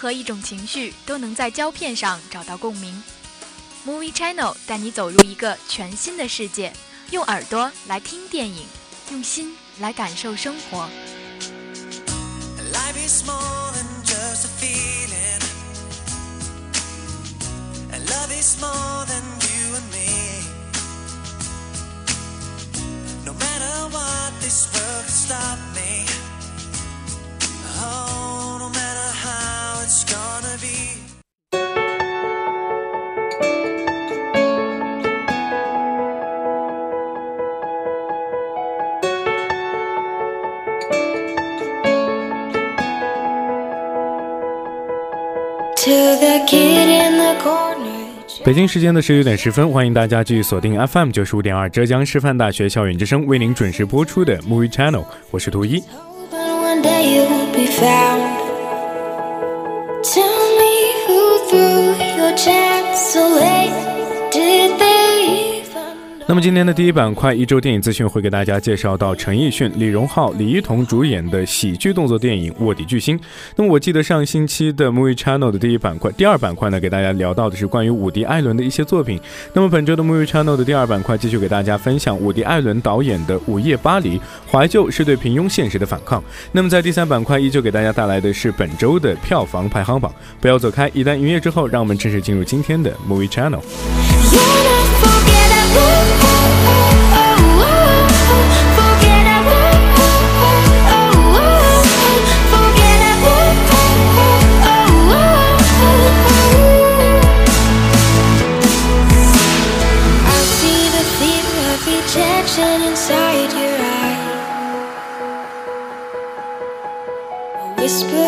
何一种情绪都能在胶片上找到共鸣。Movie Channel 带你走入一个全新的世界，用耳朵来听电影，用心来感受生活。北京时间的十九点十分，欢迎大家继续锁定 FM 九十五点二浙江师范大学校园之声，为您准时播出的 Movie Channel，我是图一。那么今天的第一板块一周电影资讯会给大家介绍到陈奕迅、李荣浩、李一桐主演的喜剧动作电影《卧底巨星》。那么我记得上星期的 Movie Channel 的第一板块，第二板块呢，给大家聊到的是关于伍迪·艾伦的一些作品。那么本周的 Movie Channel 的第二板块继续给大家分享伍迪·艾伦导演的《午夜巴黎》，怀旧是对平庸现实的反抗。那么在第三板块依旧给大家带来的是本周的票房排行榜。不要走开，一旦营业之后，让我们正式进入今天的 Movie Channel。whisper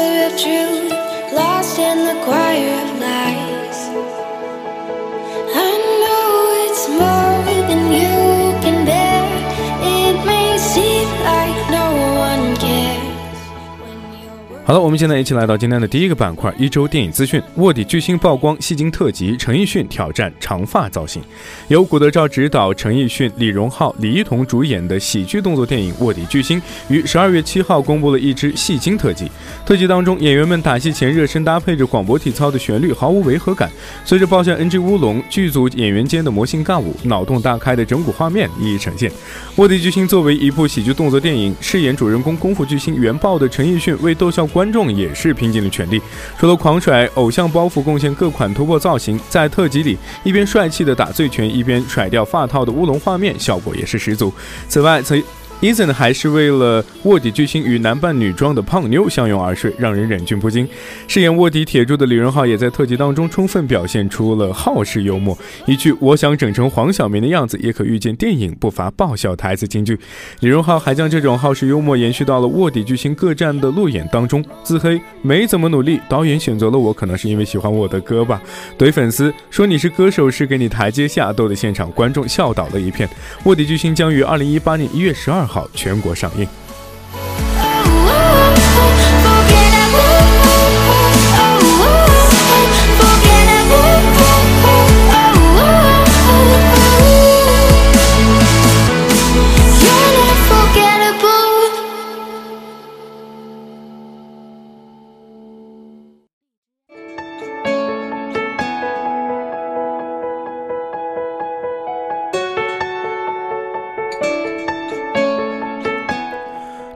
好了，我们现在一起来到今天的第一个板块——一周电影资讯。卧底巨星曝光戏精特辑，陈奕迅挑战长发造型。由古德昭执导，陈奕迅、李荣浩、李一桐主演的喜剧动作电影《卧底巨星》于十二月七号公布了一支戏精特辑。特辑当中，演员们打戏前热身，搭配着广播体操的旋律，毫无违和感。随着爆笑 NG 乌龙，剧组演员间的魔性尬舞、脑洞大开的整蛊画面一一呈现。《卧底巨星》作为一部喜剧动作电影，饰演主人公功夫巨星原爆的陈奕迅为逗笑。观观众也是拼尽了全力，除了狂甩偶像包袱，贡献各款突破造型，在特辑里一边帅气的打醉拳，一边甩掉发套的乌龙画面，效果也是十足。此外，曾。，Eason 还是为了卧底巨星与男扮女装的胖妞相拥而睡，让人忍俊不禁。饰演卧底铁柱的李荣浩也在特辑当中充分表现出了好事幽默，一句“我想整成黄晓明的样子”也可预见电影不乏爆笑台词金句。李荣浩还将这种好事幽默延续到了卧底巨星各站的路演当中，自黑没怎么努力，导演选择了我可能是因为喜欢我的歌吧。怼粉丝说你是歌手是给你台阶下，逗得现场观众笑倒了一片。卧底巨星将于二零一八年一月十二号。全国上映。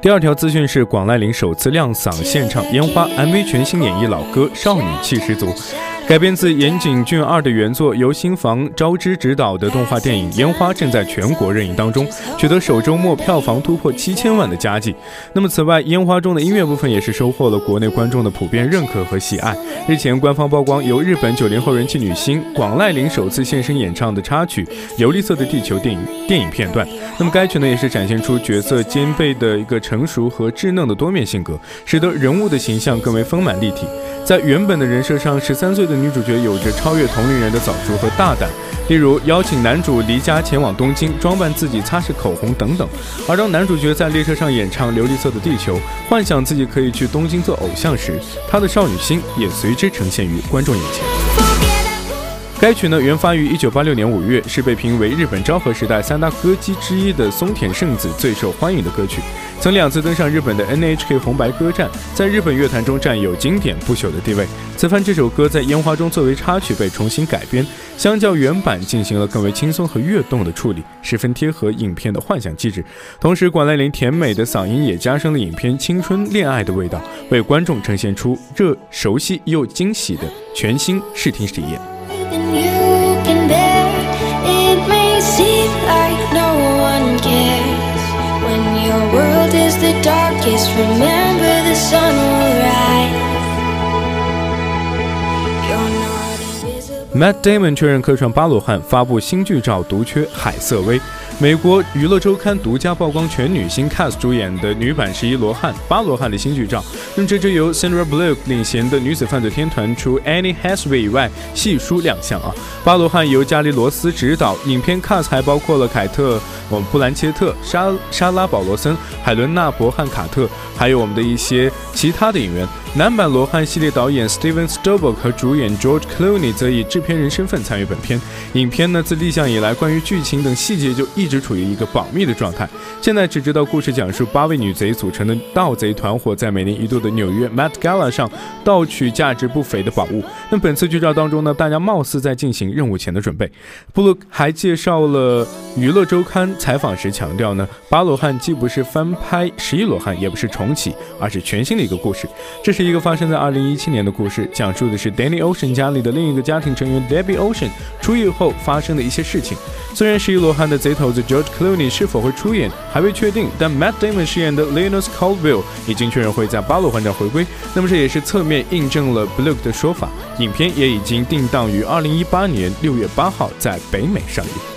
第二条资讯是广濑铃首次亮嗓现场烟花 MV，全新演绎老歌，少女气十足。改编自岩井俊二的原作，由新房昭之执导的动画电影《烟花》正在全国热映当中，取得首周末票房突破七千万的佳绩。那么，此外，《烟花》中的音乐部分也是收获了国内观众的普遍认可和喜爱。日前，官方曝光由日本九零后人气女星广濑铃首次现身演唱的插曲《琉璃色的地球》电影电影片段。那么，该曲呢也是展现出角色兼备的一个成熟和稚嫩的多面性格，使得人物的形象更为丰满立体。在原本的人设上，十三岁的。女主角有着超越同龄人的早熟和大胆，例如邀请男主离家前往东京，装扮自己擦拭口红等等。而当男主角在列车上演唱《琉璃色的地球》，幻想自己可以去东京做偶像时，他的少女心也随之呈现于观众眼前。该曲呢，原发于一九八六年五月，是被评为日本昭和时代三大歌姬之一的松田圣子最受欢迎的歌曲。曾两次登上日本的 NHK 红白歌战，在日本乐坛中占有经典不朽的地位。此番这首歌在烟花中作为插曲被重新改编，相较原版进行了更为轻松和跃动的处理，十分贴合影片的幻想气质。同时，管濑铃甜美的嗓音也加深了影片青春恋爱的味道，为观众呈现出热、熟悉又惊喜的全新视听体验。Matt Damon 确认客串巴罗汉，发布新剧照，独缺海瑟薇。美国娱乐周刊独家曝光全女星 Cass 主演的女版十一罗汉巴罗汉的新剧照。用这支由 Sandra Bullock 领衔的女子犯罪天团，除 Annie Hathaway 以外，悉数亮相啊。巴罗汉由加里罗斯执导，影片 Cass 还包括了凯特、我们布兰切特、莎莎拉保罗森、海伦娜伯汉卡特，还有我们的一些其他的演员。男版罗汉系列导演 Steven Spielberg 和主演 George Clooney 则以制片人身份参与本片。影片呢自立项以来，关于剧情等细节就一直处于一个保密的状态。现在只知道故事讲述八位女贼组成的盗贼团伙在每年一度的纽约 Met Gala 上盗取价值不菲的宝物。那本次剧照当中呢，大家貌似在进行任务前的准备。布鲁还介绍了娱乐周刊采访时强调呢，八罗汉既不是翻拍十一罗汉，也不是重启，而是全新的一个故事。这是。一个发生在二零一七年的故事，讲述的是 Danny Ocean 家里的另一个家庭成员 Debbie Ocean 出狱后发生的一些事情。虽然十一罗汉的贼头子 George Clooney 是否会出演还未确定，但 Matt Damon 饰演的 Linus Caldwell 已经确认会在八罗环战回归。那么这也是侧面印证了 Blue 的说法。影片也已经定档于二零一八年六月八号在北美上映。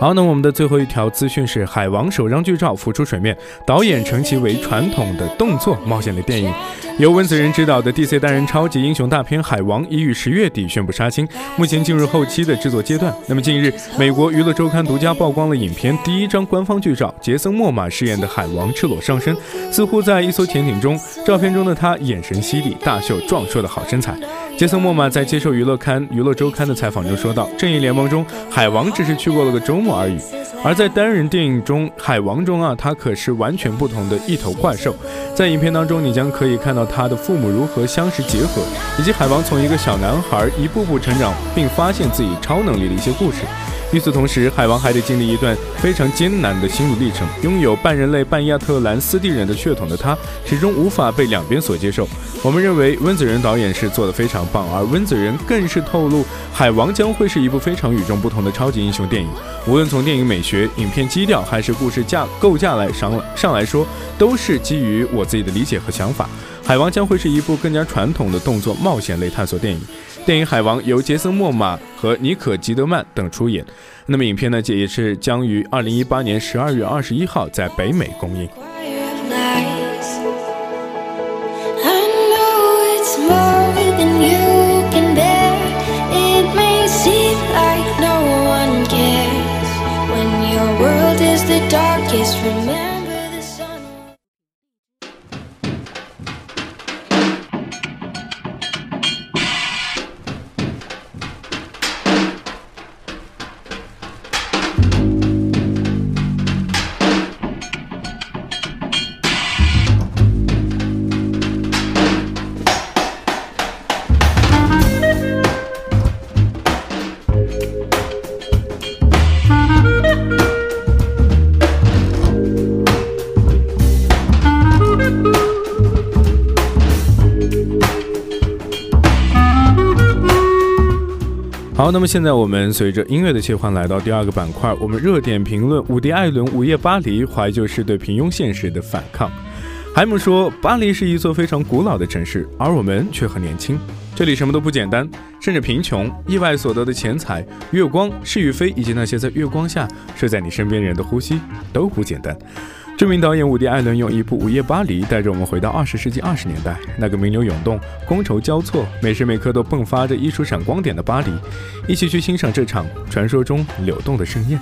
好，那我们的最后一条资讯是《海王》首张剧照浮出水面，导演称其为传统的动作冒险类电影，由温子仁执导的 DC 单人超级英雄大片《海王》已于十月底宣布杀青，目前进入后期的制作阶段。那么近日，美国娱乐周刊独家曝光了影片第一张官方剧照，杰森·莫玛饰演的海王赤裸上身，似乎在一艘潜艇中。照片中的他眼神犀利，大秀壮硕的好身材。杰森·莫玛在接受娱乐刊《娱乐周刊》的采访中说道：“正义联盟中，海王只是去过了个周末而已。而在单人电影中，海王中啊，他可是完全不同的一头怪兽。在影片当中，你将可以看到他的父母如何相识结合，以及海王从一个小男孩一步步成长，并发现自己超能力的一些故事。”与此同时，海王还得经历一段非常艰难的心路历程。拥有半人类半亚特兰斯地人的血统的他，始终无法被两边所接受。我们认为温子仁导演是做的非常棒，而温子仁更是透露，海王将会是一部非常与众不同的超级英雄电影。无论从电影美学、影片基调，还是故事架构架来上上来说，都是基于我自己的理解和想法。海王将会是一部更加传统的动作冒险类探索电影。电影《海王》由杰森·莫玛和尼可·基德曼等出演。那么，影片呢，这也是将于二零一八年十二月二十一号在北美公映。那么现在我们随着音乐的切换来到第二个板块，我们热点评论伍迪·艾伦《午夜巴黎》，怀旧是对平庸现实的反抗。海姆说，巴黎是一座非常古老的城市，而我们却很年轻。这里什么都不简单，甚至贫穷、意外所得的钱财、月光、是与非，以及那些在月光下睡在你身边人的呼吸，都不简单。著名导演伍迪·艾伦用一部《午夜巴黎》带着我们回到二十世纪二十年代，那个名流涌动、觥筹交错、每时每刻都迸发着艺术闪光点的巴黎，一起去欣赏这场传说中流动的盛宴。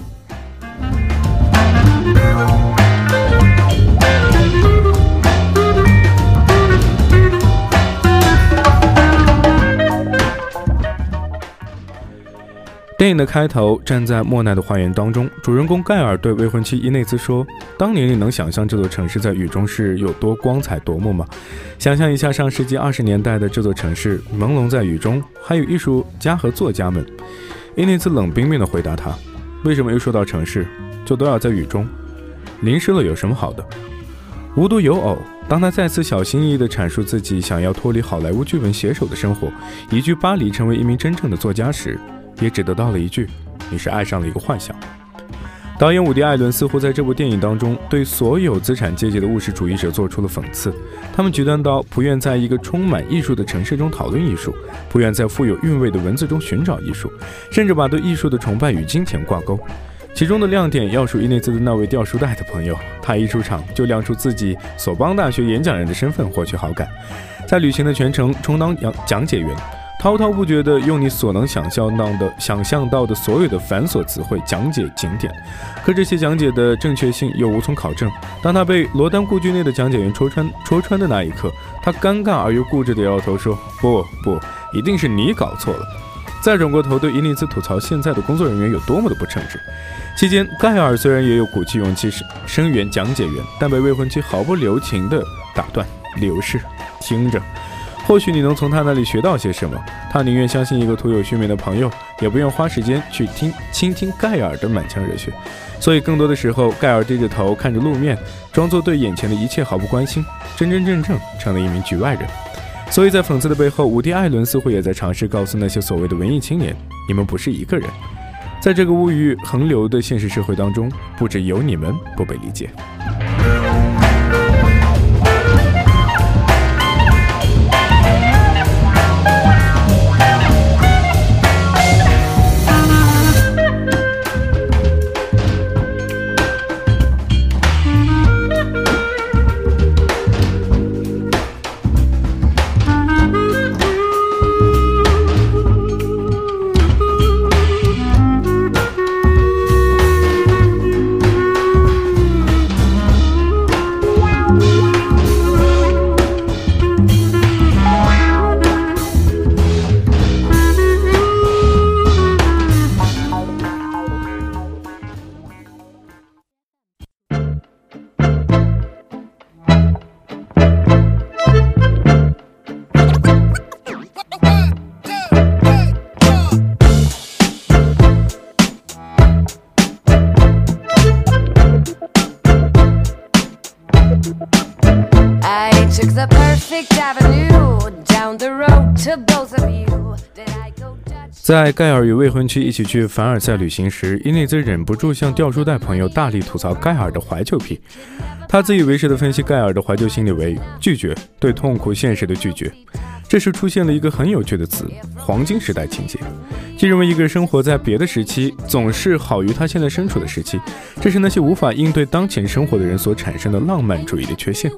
电影的开头，站在莫奈的花园当中，主人公盖尔对未婚妻伊内兹说：“当年你能想象这座城市在雨中是有多光彩夺目吗？想象一下上世纪二十年代的这座城市，朦胧在雨中，还有艺术家和作家们。”伊内兹冷冰冰地回答他：“为什么一说到城市，就都要在雨中？淋湿了有什么好的？”无独有偶，当他再次小心翼翼地阐述自己想要脱离好莱坞剧本写手的生活，移居巴黎，成为一名真正的作家时，也只得到了一句：“你是爱上了一个幻想。”导演伍迪·艾伦似乎在这部电影当中对所有资产阶级的务实主义者做出了讽刺。他们极端到不愿在一个充满艺术的城市中讨论艺术，不愿在富有韵味的文字中寻找艺术，甚至把对艺术的崇拜与金钱挂钩。其中的亮点要数伊内兹的那位掉书袋的朋友，他一出场就亮出自己索邦大学演讲人的身份，获取好感，在旅行的全程充当讲讲解员。滔滔不绝地用你所能想象到的、想象到的所有的繁琐词汇讲解景点，可这些讲解的正确性又无从考证。当他被罗丹故居内的讲解员戳穿戳穿的那一刻，他尴尬而又固执地摇摇头说：“不不，一定是你搞错了。”再转过头对伊尼兹吐槽现在的工作人员有多么的不称职。期间，盖尔虽然也有鼓起勇气声声援讲解员，但被未婚妻毫不留情地打断：“刘氏，听着。”或许你能从他那里学到些什么。他宁愿相信一个徒有虚名的朋友，也不愿花时间去听倾听盖尔的满腔热血。所以，更多的时候，盖尔低着头看着路面，装作对眼前的一切毫不关心，真真正正成了一名局外人。所以在讽刺的背后，伍迪·艾伦似乎也在尝试告诉那些所谓的文艺青年：你们不是一个人，在这个物欲横流的现实社会当中，不只有你们不被理解。在盖尔与未婚妻一起去凡尔赛旅行时，伊内兹忍不住向吊书袋朋友大力吐槽盖尔的怀旧癖。他自以为是地分析盖尔的怀旧心理为拒绝，对痛苦现实的拒绝。这时出现了一个很有趣的词——黄金时代情节，即认为一个人生活在别的时期总是好于他现在身处的时期。这是那些无法应对当前生活的人所产生的浪漫主义的缺陷。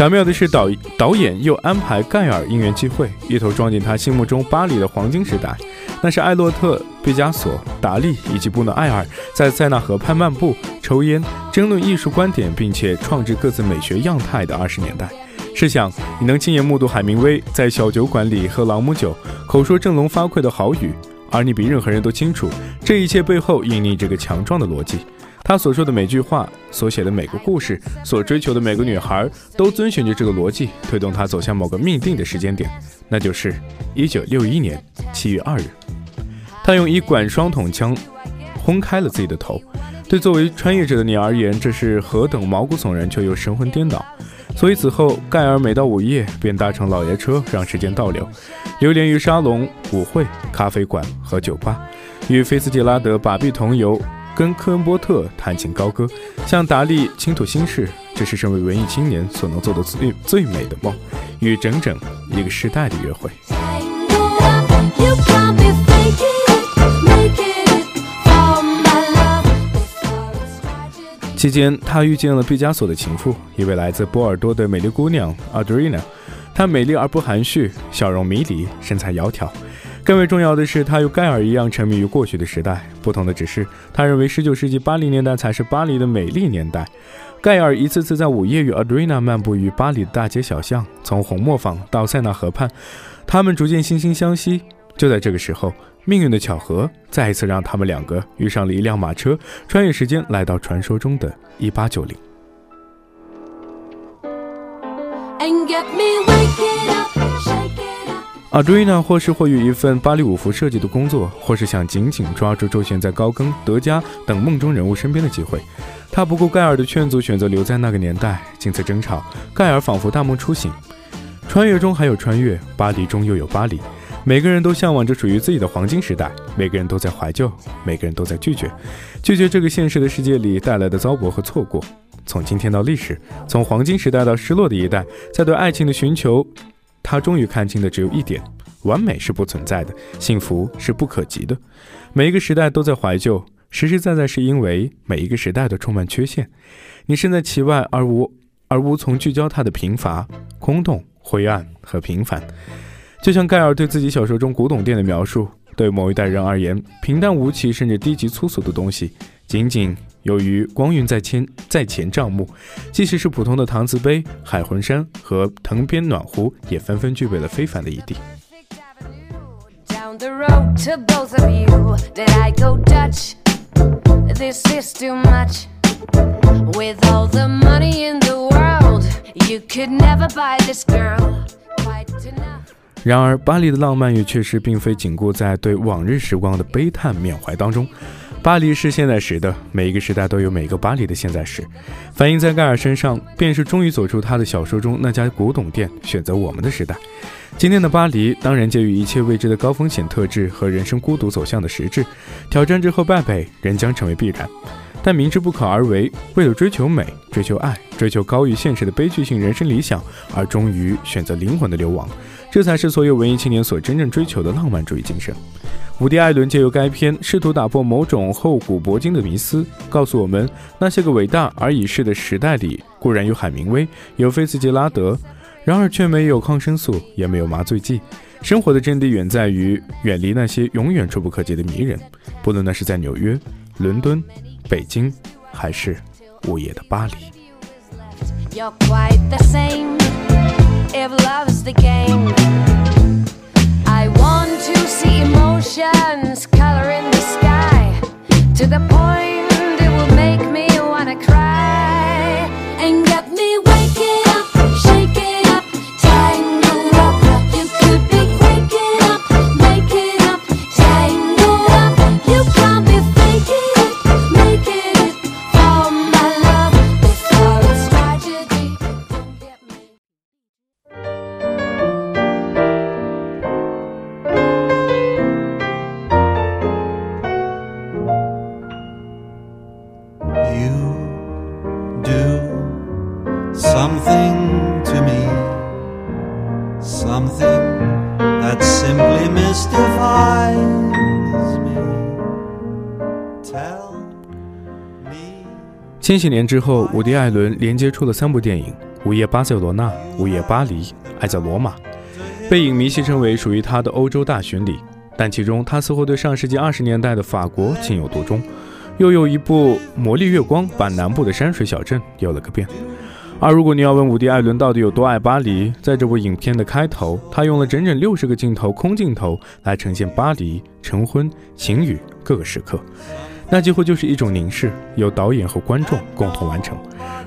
巧妙的是，导导演又安排盖尔因缘际会，一头撞进他心目中巴黎的黄金时代。那是艾洛特、毕加索、达利以及布诺埃尔在塞纳河畔漫步、抽烟、争论艺术观点，并且创制各自美学样态的二十年代。试想，你能亲眼目睹海明威在小酒馆里喝朗姆酒，口说振聋发聩的豪语，而你比任何人都清楚，这一切背后隐匿这个强壮的逻辑。他所说的每句话，所写的每个故事，所追求的每个女孩，都遵循着这个逻辑，推动他走向某个命定的时间点，那就是一九六一年七月二日。他用一管双筒枪轰开了自己的头。对作为穿越者的你而言，这是何等毛骨悚然却又神魂颠倒。所以此后，盖尔每到午夜便搭乘老爷车，让时间倒流，流连于沙龙、舞会、咖啡馆和酒吧，与菲斯蒂拉德把臂同游。跟科恩波特弹琴高歌，向达利倾吐心事，这是身为文艺青年所能做的最最美的梦，与整整一个时代的约会。期间，他遇见了毕加索的情妇，一位来自波尔多的美丽姑娘阿德瑞娜。她美丽而不含蓄，笑容迷离，身材窈窕。更为重要的是，他与盖尔一样沉迷于过去的时代。不同的只是，他认为19世纪80年代才是巴黎的美丽年代。盖尔一次次在午夜与 Adriana 漫步于巴黎的大街小巷，从红磨坊到塞纳河畔，他们逐渐惺惺相惜。就在这个时候，命运的巧合再一次让他们两个遇上了一辆马车，穿越时间来到传说中的1890。阿朱伊娜或是获于一份巴黎舞服设计的工作，或是想紧紧抓住周旋在高更、德加等梦中人物身边的机会。他不顾盖尔的劝阻，选择留在那个年代。经此争吵，盖尔仿佛大梦初醒。穿越中还有穿越，巴黎中又有巴黎。每个人都向往着属于自己的黄金时代，每个人都在怀旧，每个人都在拒绝，拒绝这个现实的世界里带来的糟粕和错过。从今天到历史，从黄金时代到失落的一代，在对爱情的寻求。他终于看清的只有一点：完美是不存在的，幸福是不可及的。每一个时代都在怀旧，实实在在是因为每一个时代都充满缺陷。你身在其外而无而无从聚焦它的贫乏、空洞、灰暗和平凡。就像盖尔对自己小说中古董店的描述：对某一代人而言，平淡无奇甚至低级粗俗的东西，仅仅。由于光晕在前在前帐幕，即使是普通的搪瓷杯、海魂衫和藤编暖壶，也纷纷具备了非凡的一地。然而，巴黎的浪漫也确实并非仅顾在对往日时光的悲叹缅怀当中。巴黎是现在时的，每一个时代都有每个巴黎的现在时。反映在盖尔身上，便是终于走出他的小说中那家古董店，选择我们的时代。今天的巴黎，当然介于一切未知的高风险特质和人生孤独走向的实质。挑战之后败北，仍将成为必然。但明知不可而为，为了追求美、追求爱、追求高于现实的悲剧性人生理想，而终于选择灵魂的流亡，这才是所有文艺青年所真正追求的浪漫主义精神。伍迪·艾伦借由该片试图打破某种厚古薄今的迷思，告诉我们：那些个伟大而已逝的时代里，固然有海明威，有菲茨杰拉德，然而却没有抗生素，也没有麻醉剂。生活的真谛远在于远离那些永远触不可及的迷人，不论那是在纽约、伦敦、北京，还是午夜的巴黎。See emotions color in the sky to the point it will make me wanna cry and get something to me something that simply mrfiles me tell me 千禧年之后，伍迪·艾伦连接出了三部电影：《午夜巴塞罗那》《午夜巴黎》《爱在罗马》，被影迷戏称为属于他的欧洲大巡礼。但其中，他似乎对上世纪二十年代的法国情有独钟。又有一部《魔力月光》，把南部的山水小镇游了个遍。而如果你要问伍迪·艾伦到底有多爱巴黎，在这部影片的开头，他用了整整六十个镜头空镜头来呈现巴黎晨昏、晴雨各个时刻。那几乎就是一种凝视，由导演和观众共同完成。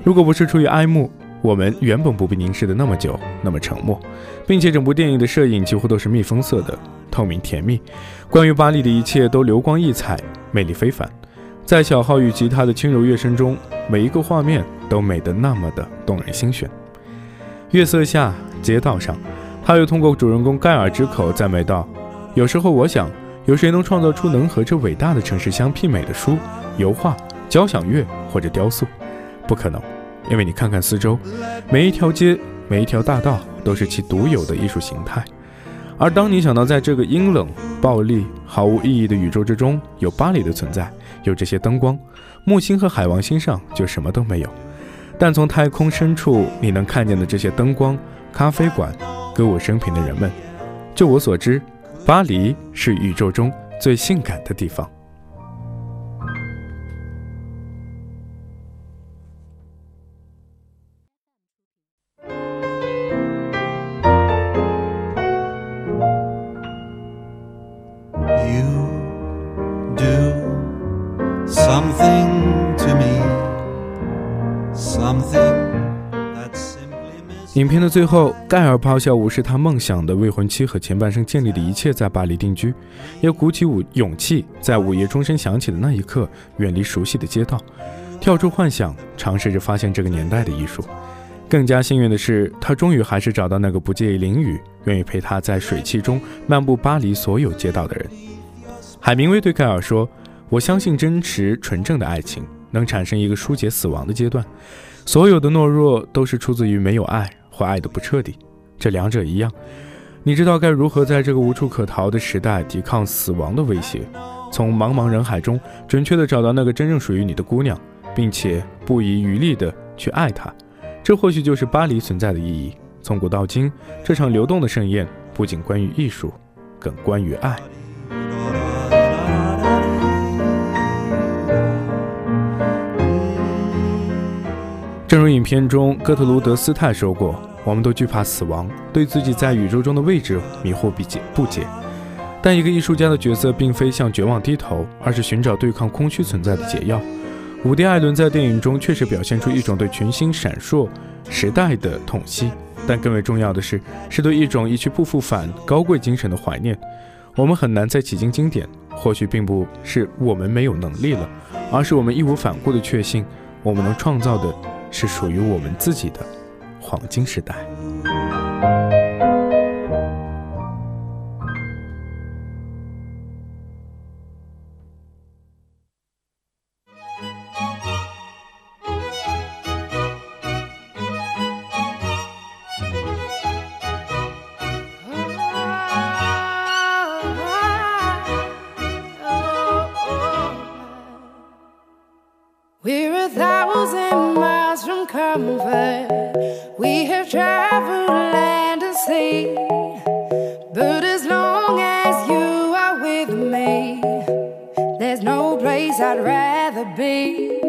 如果不是出于爱慕，我们原本不必凝视的那么久，那么沉默，并且整部电影的摄影几乎都是蜜蜂色的，透明甜蜜。关于巴黎的一切都流光溢彩，魅力非凡。在小号与吉他的轻柔乐声中，每一个画面都美得那么的动人心弦。月色下，街道上，他又通过主人公盖尔之口赞美道：“有时候我想。”有谁能创造出能和这伟大的城市相媲美的书、油画、交响乐或者雕塑？不可能，因为你看看四周，每一条街、每一条大道都是其独有的艺术形态。而当你想到在这个阴冷、暴力、毫无意义的宇宙之中有巴黎的存在，有这些灯光，木星和海王星上就什么都没有。但从太空深处你能看见的这些灯光、咖啡馆、歌舞升平的人们，就我所知。巴黎是宇宙中最性感的地方。最后，盖尔咆哮无视他梦想的未婚妻和前半生建立的一切，在巴黎定居，也鼓起武勇气，在午夜钟声响起的那一刻，远离熟悉的街道，跳出幻想，尝试着发现这个年代的艺术。更加幸运的是，他终于还是找到那个不介意淋雨、愿意陪他在水汽中漫步巴黎所有街道的人。海明威对盖尔说：“我相信真实纯正的爱情能产生一个疏解死亡的阶段，所有的懦弱都是出自于没有爱。”或爱的不彻底，这两者一样。你知道该如何在这个无处可逃的时代抵抗死亡的威胁，从茫茫人海中准确地找到那个真正属于你的姑娘，并且不遗余力地去爱她。这或许就是巴黎存在的意义。从古到今，这场流动的盛宴不仅关于艺术，更关于爱。正如影片中哥特鲁德斯泰说过：“我们都惧怕死亡，对自己在宇宙中的位置迷惑不解不解。但一个艺术家的角色并非向绝望低头，而是寻找对抗空虚存在的解药。伍迪·艾伦在电影中确实表现出一种对群星闪烁时代的痛惜，但更为重要的是，是对一种一去不复返高贵精神的怀念。我们很难再起经经典，或许并不是我们没有能力了，而是我们义无反顾地确信，我们能创造的。”是属于我们自己的黄金时代。Comfort. We have traveled land and sea, but as long as you are with me, there's no place I'd rather be.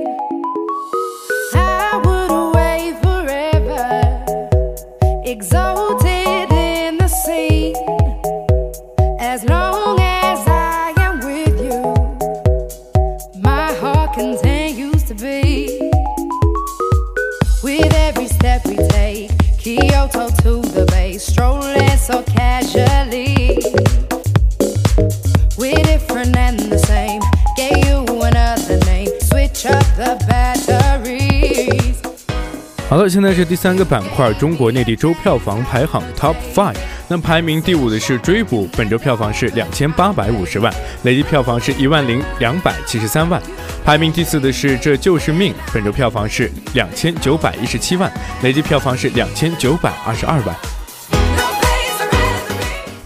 好了，现在是第三个板块，中国内地周票房排行 Top Five。那排名第五的是《追捕》，本周票房是两千八百五十万，累计票房是一万零两百七十三万。排名第四的是《这就是命》，本周票房是两千九百一十七万，累计票房是两千九百二十二万。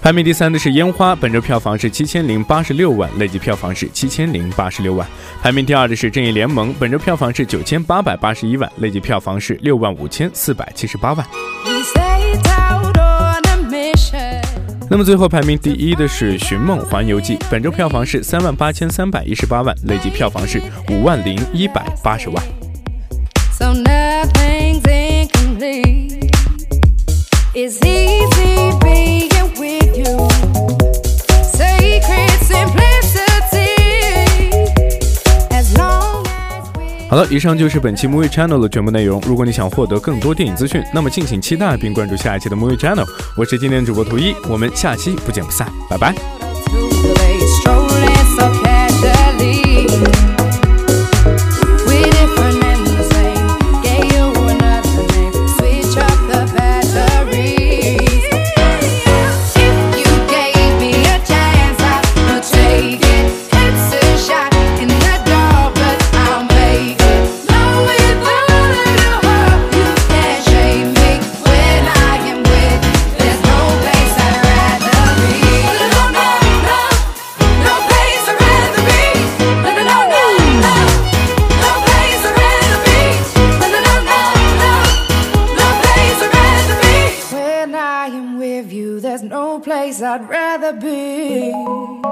排名第三的是《烟花》，本周票房是七千零八十六万，累计票房是七千零八十六万。排名第二的是《正义联盟》，本周票房是九千八百八十一万，累计票房是六万五千四百七十八万。那么最后排名第一的是《寻梦环游记》，本周票房是三万八千三百一十八万，累计票房是五万零一百八十万。好了，以上就是本期 Movie Channel 的全部内容。如果你想获得更多电影资讯，那么敬请期待并关注下一期的 Movie Channel。我是今天主播图一，我们下期不见不散，拜拜。be.